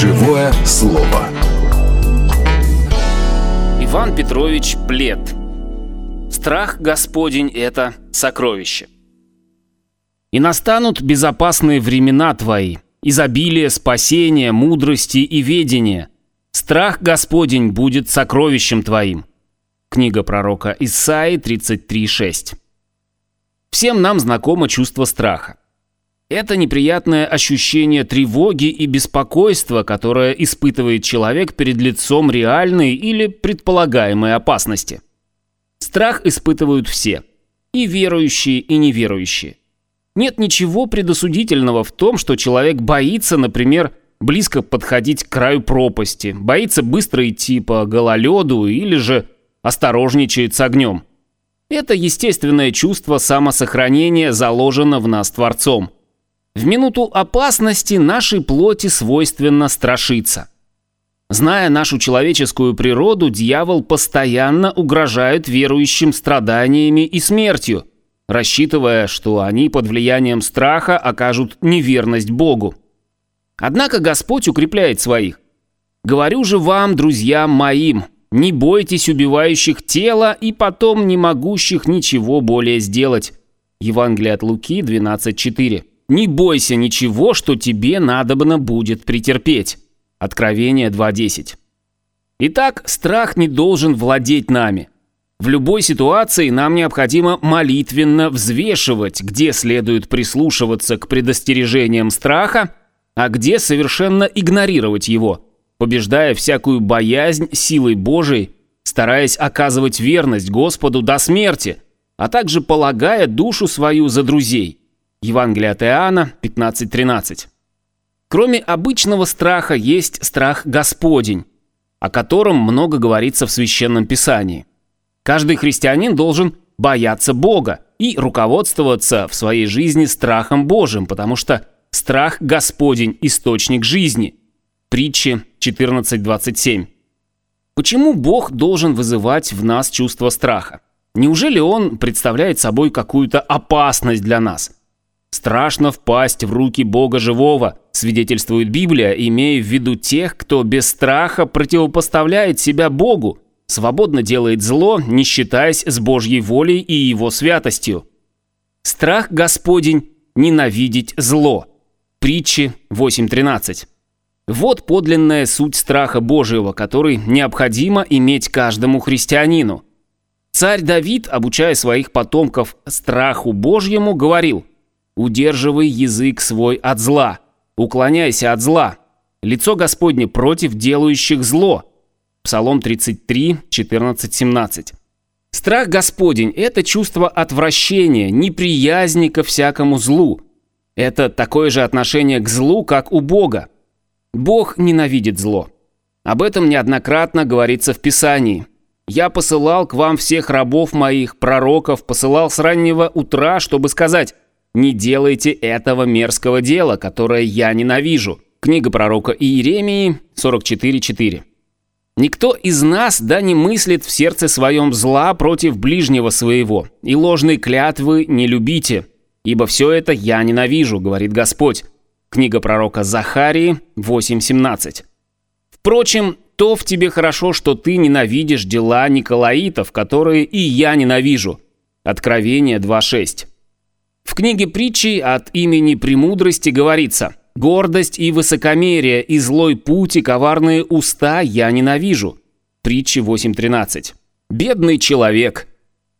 Живое слово. Иван Петрович Плет. Страх Господень – это сокровище. И настанут безопасные времена твои, изобилие, спасение, мудрости и ведения. Страх Господень будет сокровищем твоим. Книга пророка Исаии 33.6. Всем нам знакомо чувство страха. Это неприятное ощущение тревоги и беспокойства, которое испытывает человек перед лицом реальной или предполагаемой опасности. Страх испытывают все – и верующие, и неверующие. Нет ничего предосудительного в том, что человек боится, например, близко подходить к краю пропасти, боится быстро идти по гололеду или же осторожничает с огнем. Это естественное чувство самосохранения заложено в нас Творцом. В минуту опасности нашей плоти свойственно страшиться. Зная нашу человеческую природу, дьявол постоянно угрожает верующим страданиями и смертью – рассчитывая, что они под влиянием страха окажут неверность Богу. Однако Господь укрепляет своих. «Говорю же вам, друзьям моим, не бойтесь убивающих тело и потом не могущих ничего более сделать». Евангелие от Луки 12.4. «Не бойся ничего, что тебе надобно будет претерпеть». Откровение 2.10. Итак, страх не должен владеть нами – в любой ситуации нам необходимо молитвенно взвешивать, где следует прислушиваться к предостережениям страха, а где совершенно игнорировать его, побеждая всякую боязнь силой Божией, стараясь оказывать верность Господу до смерти, а также полагая душу свою за друзей. Евангелие от Иоанна 15.13. Кроме обычного страха есть страх Господень, о котором много говорится в Священном Писании – Каждый христианин должен бояться Бога и руководствоваться в своей жизни страхом Божьим, потому что страх Господень – источник жизни. Притчи 14.27. Почему Бог должен вызывать в нас чувство страха? Неужели Он представляет собой какую-то опасность для нас? Страшно впасть в руки Бога живого, свидетельствует Библия, имея в виду тех, кто без страха противопоставляет себя Богу свободно делает зло, не считаясь с Божьей волей и его святостью. Страх Господень – ненавидеть зло. Притчи 8.13. Вот подлинная суть страха Божьего, который необходимо иметь каждому христианину. Царь Давид, обучая своих потомков страху Божьему, говорил «Удерживай язык свой от зла, уклоняйся от зла, лицо Господне против делающих зло, Псалом 33, 14, 17. Страх Господень – это чувство отвращения, неприязни ко всякому злу. Это такое же отношение к злу, как у Бога. Бог ненавидит зло. Об этом неоднократно говорится в Писании. «Я посылал к вам всех рабов моих, пророков, посылал с раннего утра, чтобы сказать, не делайте этого мерзкого дела, которое я ненавижу». Книга пророка Иеремии 44.4. Никто из нас да не мыслит в сердце своем зла против ближнего своего, и ложной клятвы не любите, ибо все это я ненавижу, говорит Господь. Книга пророка Захарии 8.17. Впрочем, то в тебе хорошо, что ты ненавидишь дела Николаитов, которые и я ненавижу. Откровение 2.6. В книге притчи от имени Премудрости говорится – Гордость и высокомерие, и злой путь, и коварные уста я ненавижу. Притчи 8.13. Бедный человек.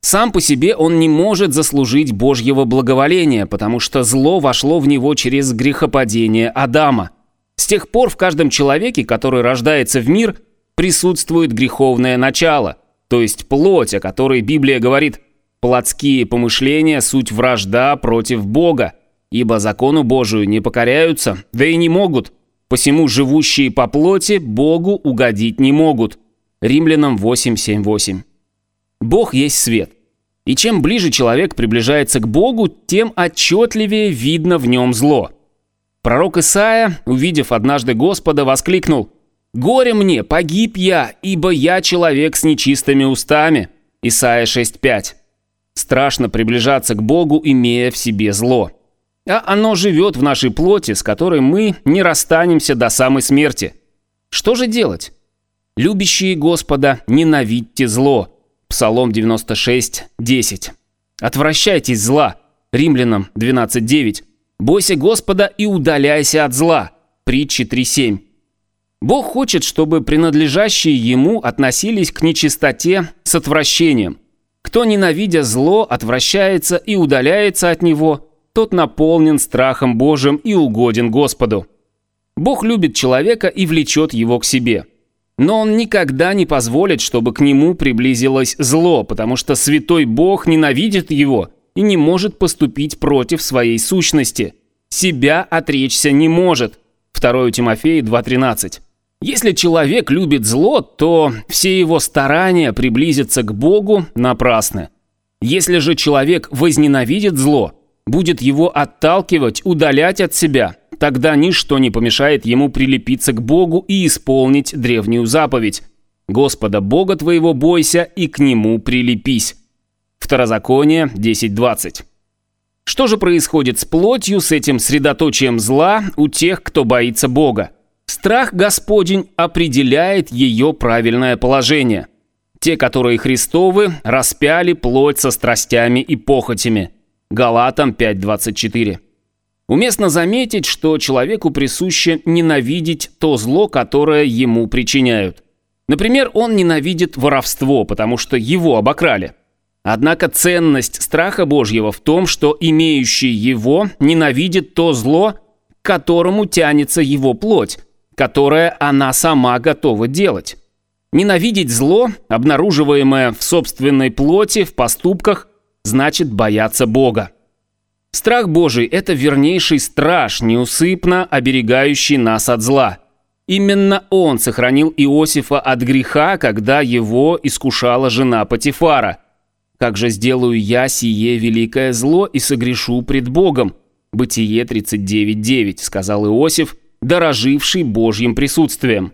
Сам по себе он не может заслужить Божьего благоволения, потому что зло вошло в него через грехопадение Адама. С тех пор в каждом человеке, который рождается в мир, присутствует греховное начало, то есть плоть, о которой Библия говорит «плотские помышления – суть вражда против Бога» ибо закону Божию не покоряются, да и не могут, посему живущие по плоти Богу угодить не могут». Римлянам 8.7.8. Бог есть свет. И чем ближе человек приближается к Богу, тем отчетливее видно в нем зло. Пророк Исаия, увидев однажды Господа, воскликнул «Горе мне, погиб я, ибо я человек с нечистыми устами». Исаия 6.5. Страшно приближаться к Богу, имея в себе зло. а оно живет в нашей плоти, с которой мы не расстанемся до самой смерти. Что же делать? «Любящие Господа, ненавидьте зло». Псалом 96, 10. «Отвращайтесь зла». Римлянам 12, 9. «Бойся Господа и удаляйся от зла». Притчи 3.7. Бог хочет, чтобы принадлежащие Ему относились к нечистоте с отвращением. Кто, ненавидя зло, отвращается и удаляется от него, тот наполнен страхом Божьим и угоден Господу. Бог любит человека и влечет его к себе. Но он никогда не позволит, чтобы к нему приблизилось зло, потому что святой Бог ненавидит его и не может поступить против своей сущности. Себя отречься не может. 2 Тимофея 2.13. Если человек любит зло, то все его старания приблизиться к Богу напрасны. Если же человек возненавидит зло, будет его отталкивать, удалять от себя, тогда ничто не помешает ему прилепиться к Богу и исполнить древнюю заповедь. «Господа Бога твоего бойся и к нему прилепись». Второзаконие 10.20. Что же происходит с плотью, с этим средоточием зла у тех, кто боится Бога? Страх Господень определяет ее правильное положение. Те, которые Христовы, распяли плоть со страстями и похотями. Галатам 5.24. Уместно заметить, что человеку присуще ненавидеть то зло, которое ему причиняют. Например, он ненавидит воровство, потому что его обокрали. Однако ценность страха Божьего в том, что имеющий его ненавидит то зло, к которому тянется его плоть, которое она сама готова делать. Ненавидеть зло, обнаруживаемое в собственной плоти, в поступках, значит бояться Бога. Страх Божий – это вернейший страж, неусыпно оберегающий нас от зла. Именно он сохранил Иосифа от греха, когда его искушала жена Патифара. «Как же сделаю я сие великое зло и согрешу пред Богом?» Бытие 39.9, сказал Иосиф – дороживший Божьим присутствием.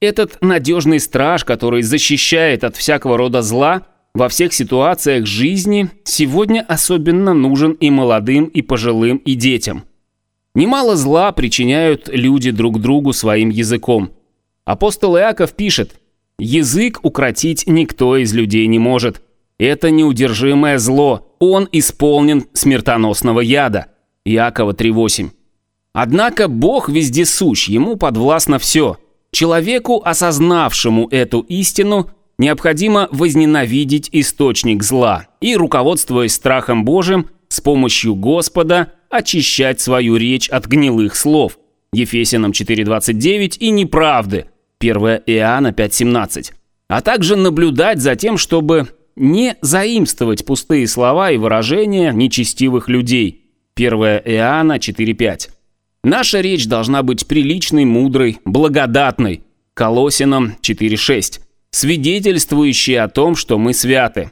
Этот надежный страж, который защищает от всякого рода зла во всех ситуациях жизни, сегодня особенно нужен и молодым, и пожилым, и детям. Немало зла причиняют люди друг другу своим языком. Апостол Иаков пишет, «Язык укротить никто из людей не может. Это неудержимое зло, он исполнен смертоносного яда». Иакова 3.8. Однако Бог вездесущ, ему подвластно все. Человеку, осознавшему эту истину, необходимо возненавидеть источник зла и, руководствуясь страхом Божьим, с помощью Господа очищать свою речь от гнилых слов. Ефесянам 4.29 и неправды. 1 Иоанна 5.17. А также наблюдать за тем, чтобы не заимствовать пустые слова и выражения нечестивых людей. 1 Иоанна 4.5. Наша речь должна быть приличной, мудрой, благодатной. Колосинам 4.6. Свидетельствующей о том, что мы святы.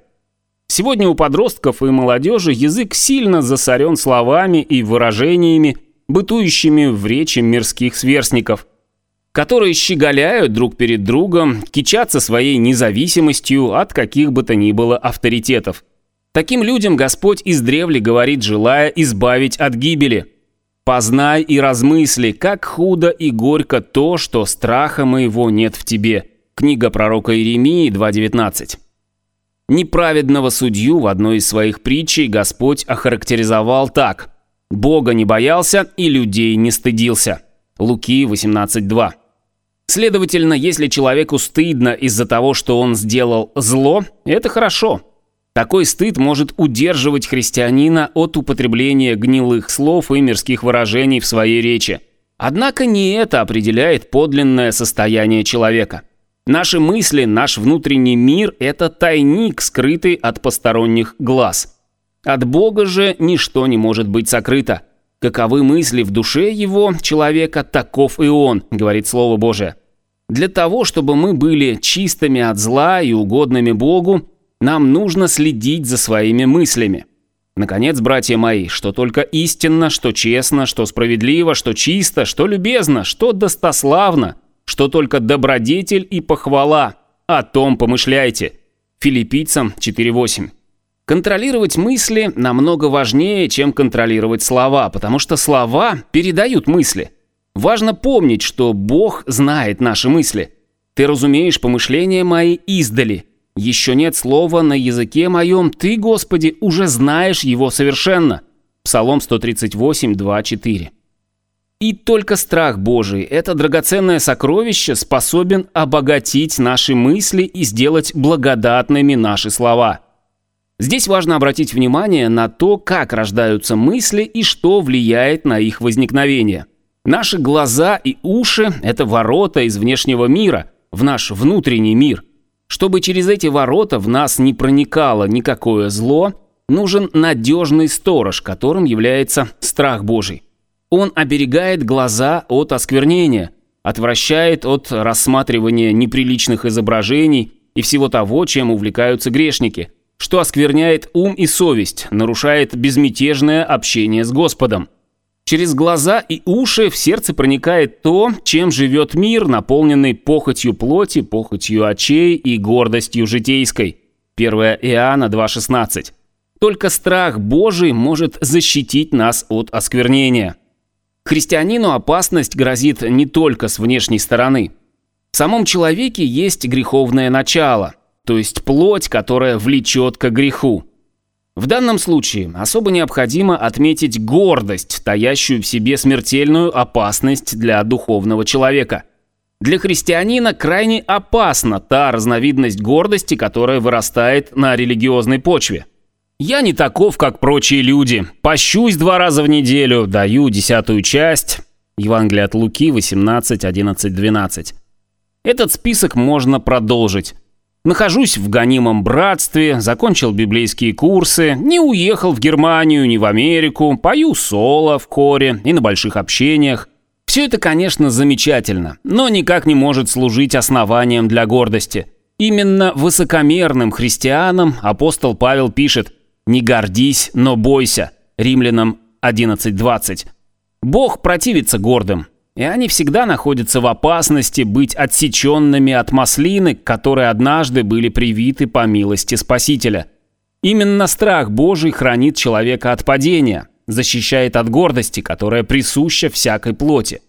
Сегодня у подростков и молодежи язык сильно засорен словами и выражениями, бытующими в речи мирских сверстников, которые щеголяют друг перед другом, кичатся своей независимостью от каких бы то ни было авторитетов. Таким людям Господь издревле говорит, желая избавить от гибели – Познай и размысли, как худо и горько то, что страха моего нет в тебе. Книга пророка Иеремии 2.19. Неправедного судью в одной из своих притчей Господь охарактеризовал так. «Бога не боялся и людей не стыдился». Луки 18.2. Следовательно, если человеку стыдно из-за того, что он сделал зло, это хорошо. Такой стыд может удерживать христианина от употребления гнилых слов и мирских выражений в своей речи. Однако не это определяет подлинное состояние человека. Наши мысли, наш внутренний мир – это тайник, скрытый от посторонних глаз. От Бога же ничто не может быть сокрыто. Каковы мысли в душе его, человека, таков и он, говорит Слово Божие. Для того, чтобы мы были чистыми от зла и угодными Богу, нам нужно следить за своими мыслями. Наконец, братья мои, что только истинно, что честно, что справедливо, что чисто, что любезно, что достославно, что только добродетель и похвала, о том помышляйте. Филиппийцам 4.8. Контролировать мысли намного важнее, чем контролировать слова, потому что слова передают мысли. Важно помнить, что Бог знает наши мысли. Ты разумеешь помышления мои издали. Еще нет слова на языке моем, ты, Господи, уже знаешь его совершенно. Псалом 138, 2, 4. И только страх Божий, это драгоценное сокровище, способен обогатить наши мысли и сделать благодатными наши слова. Здесь важно обратить внимание на то, как рождаются мысли и что влияет на их возникновение. Наши глаза и уши – это ворота из внешнего мира, в наш внутренний мир. Чтобы через эти ворота в нас не проникало никакое зло, нужен надежный сторож, которым является страх Божий. Он оберегает глаза от осквернения, отвращает от рассматривания неприличных изображений и всего того, чем увлекаются грешники, что оскверняет ум и совесть, нарушает безмятежное общение с Господом. Через глаза и уши в сердце проникает то, чем живет мир, наполненный похотью плоти, похотью очей и гордостью житейской. 1 Иоанна 2,16. Только страх Божий может защитить нас от осквернения. Христианину опасность грозит не только с внешней стороны. В самом человеке есть греховное начало, то есть плоть, которая влечет к греху. В данном случае особо необходимо отметить гордость, таящую в себе смертельную опасность для духовного человека. Для христианина крайне опасна та разновидность гордости, которая вырастает на религиозной почве. Я не таков, как прочие люди. Пощусь два раза в неделю, даю десятую часть. Евангелие от Луки 18, 11, 12. Этот список можно продолжить. Нахожусь в гонимом братстве, закончил библейские курсы, не уехал в Германию, ни в Америку, пою соло в коре и на больших общениях. Все это, конечно, замечательно, но никак не может служить основанием для гордости. Именно высокомерным христианам апостол Павел пишет – «Не гордись, но бойся» Римлянам 11.20. Бог противится гордым, и они всегда находятся в опасности быть отсеченными от маслины, которые однажды были привиты по милости Спасителя. Именно страх Божий хранит человека от падения, защищает от гордости, которая присуща всякой плоти.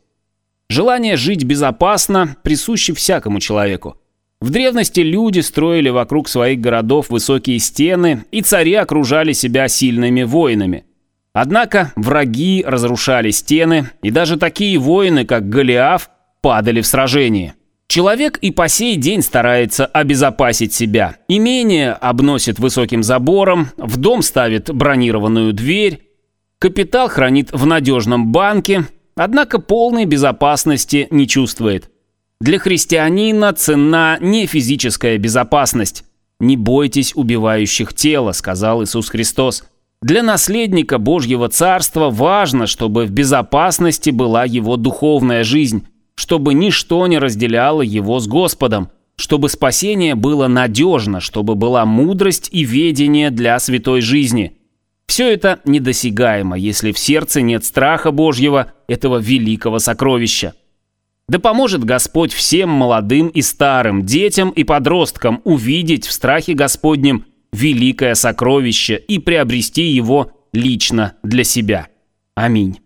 Желание жить безопасно присуще всякому человеку. В древности люди строили вокруг своих городов высокие стены, и цари окружали себя сильными воинами. Однако враги разрушали стены, и даже такие воины, как Голиаф, падали в сражении. Человек и по сей день старается обезопасить себя. Имение обносит высоким забором, в дом ставит бронированную дверь, капитал хранит в надежном банке, однако полной безопасности не чувствует. Для христианина цена не физическая безопасность. «Не бойтесь убивающих тело», — сказал Иисус Христос. Для наследника Божьего Царства важно, чтобы в безопасности была его духовная жизнь, чтобы ничто не разделяло его с Господом, чтобы спасение было надежно, чтобы была мудрость и ведение для святой жизни. Все это недосягаемо, если в сердце нет страха Божьего, этого великого сокровища. Да поможет Господь всем молодым и старым, детям и подросткам увидеть в страхе Господнем великое сокровище и приобрести его лично для себя. Аминь.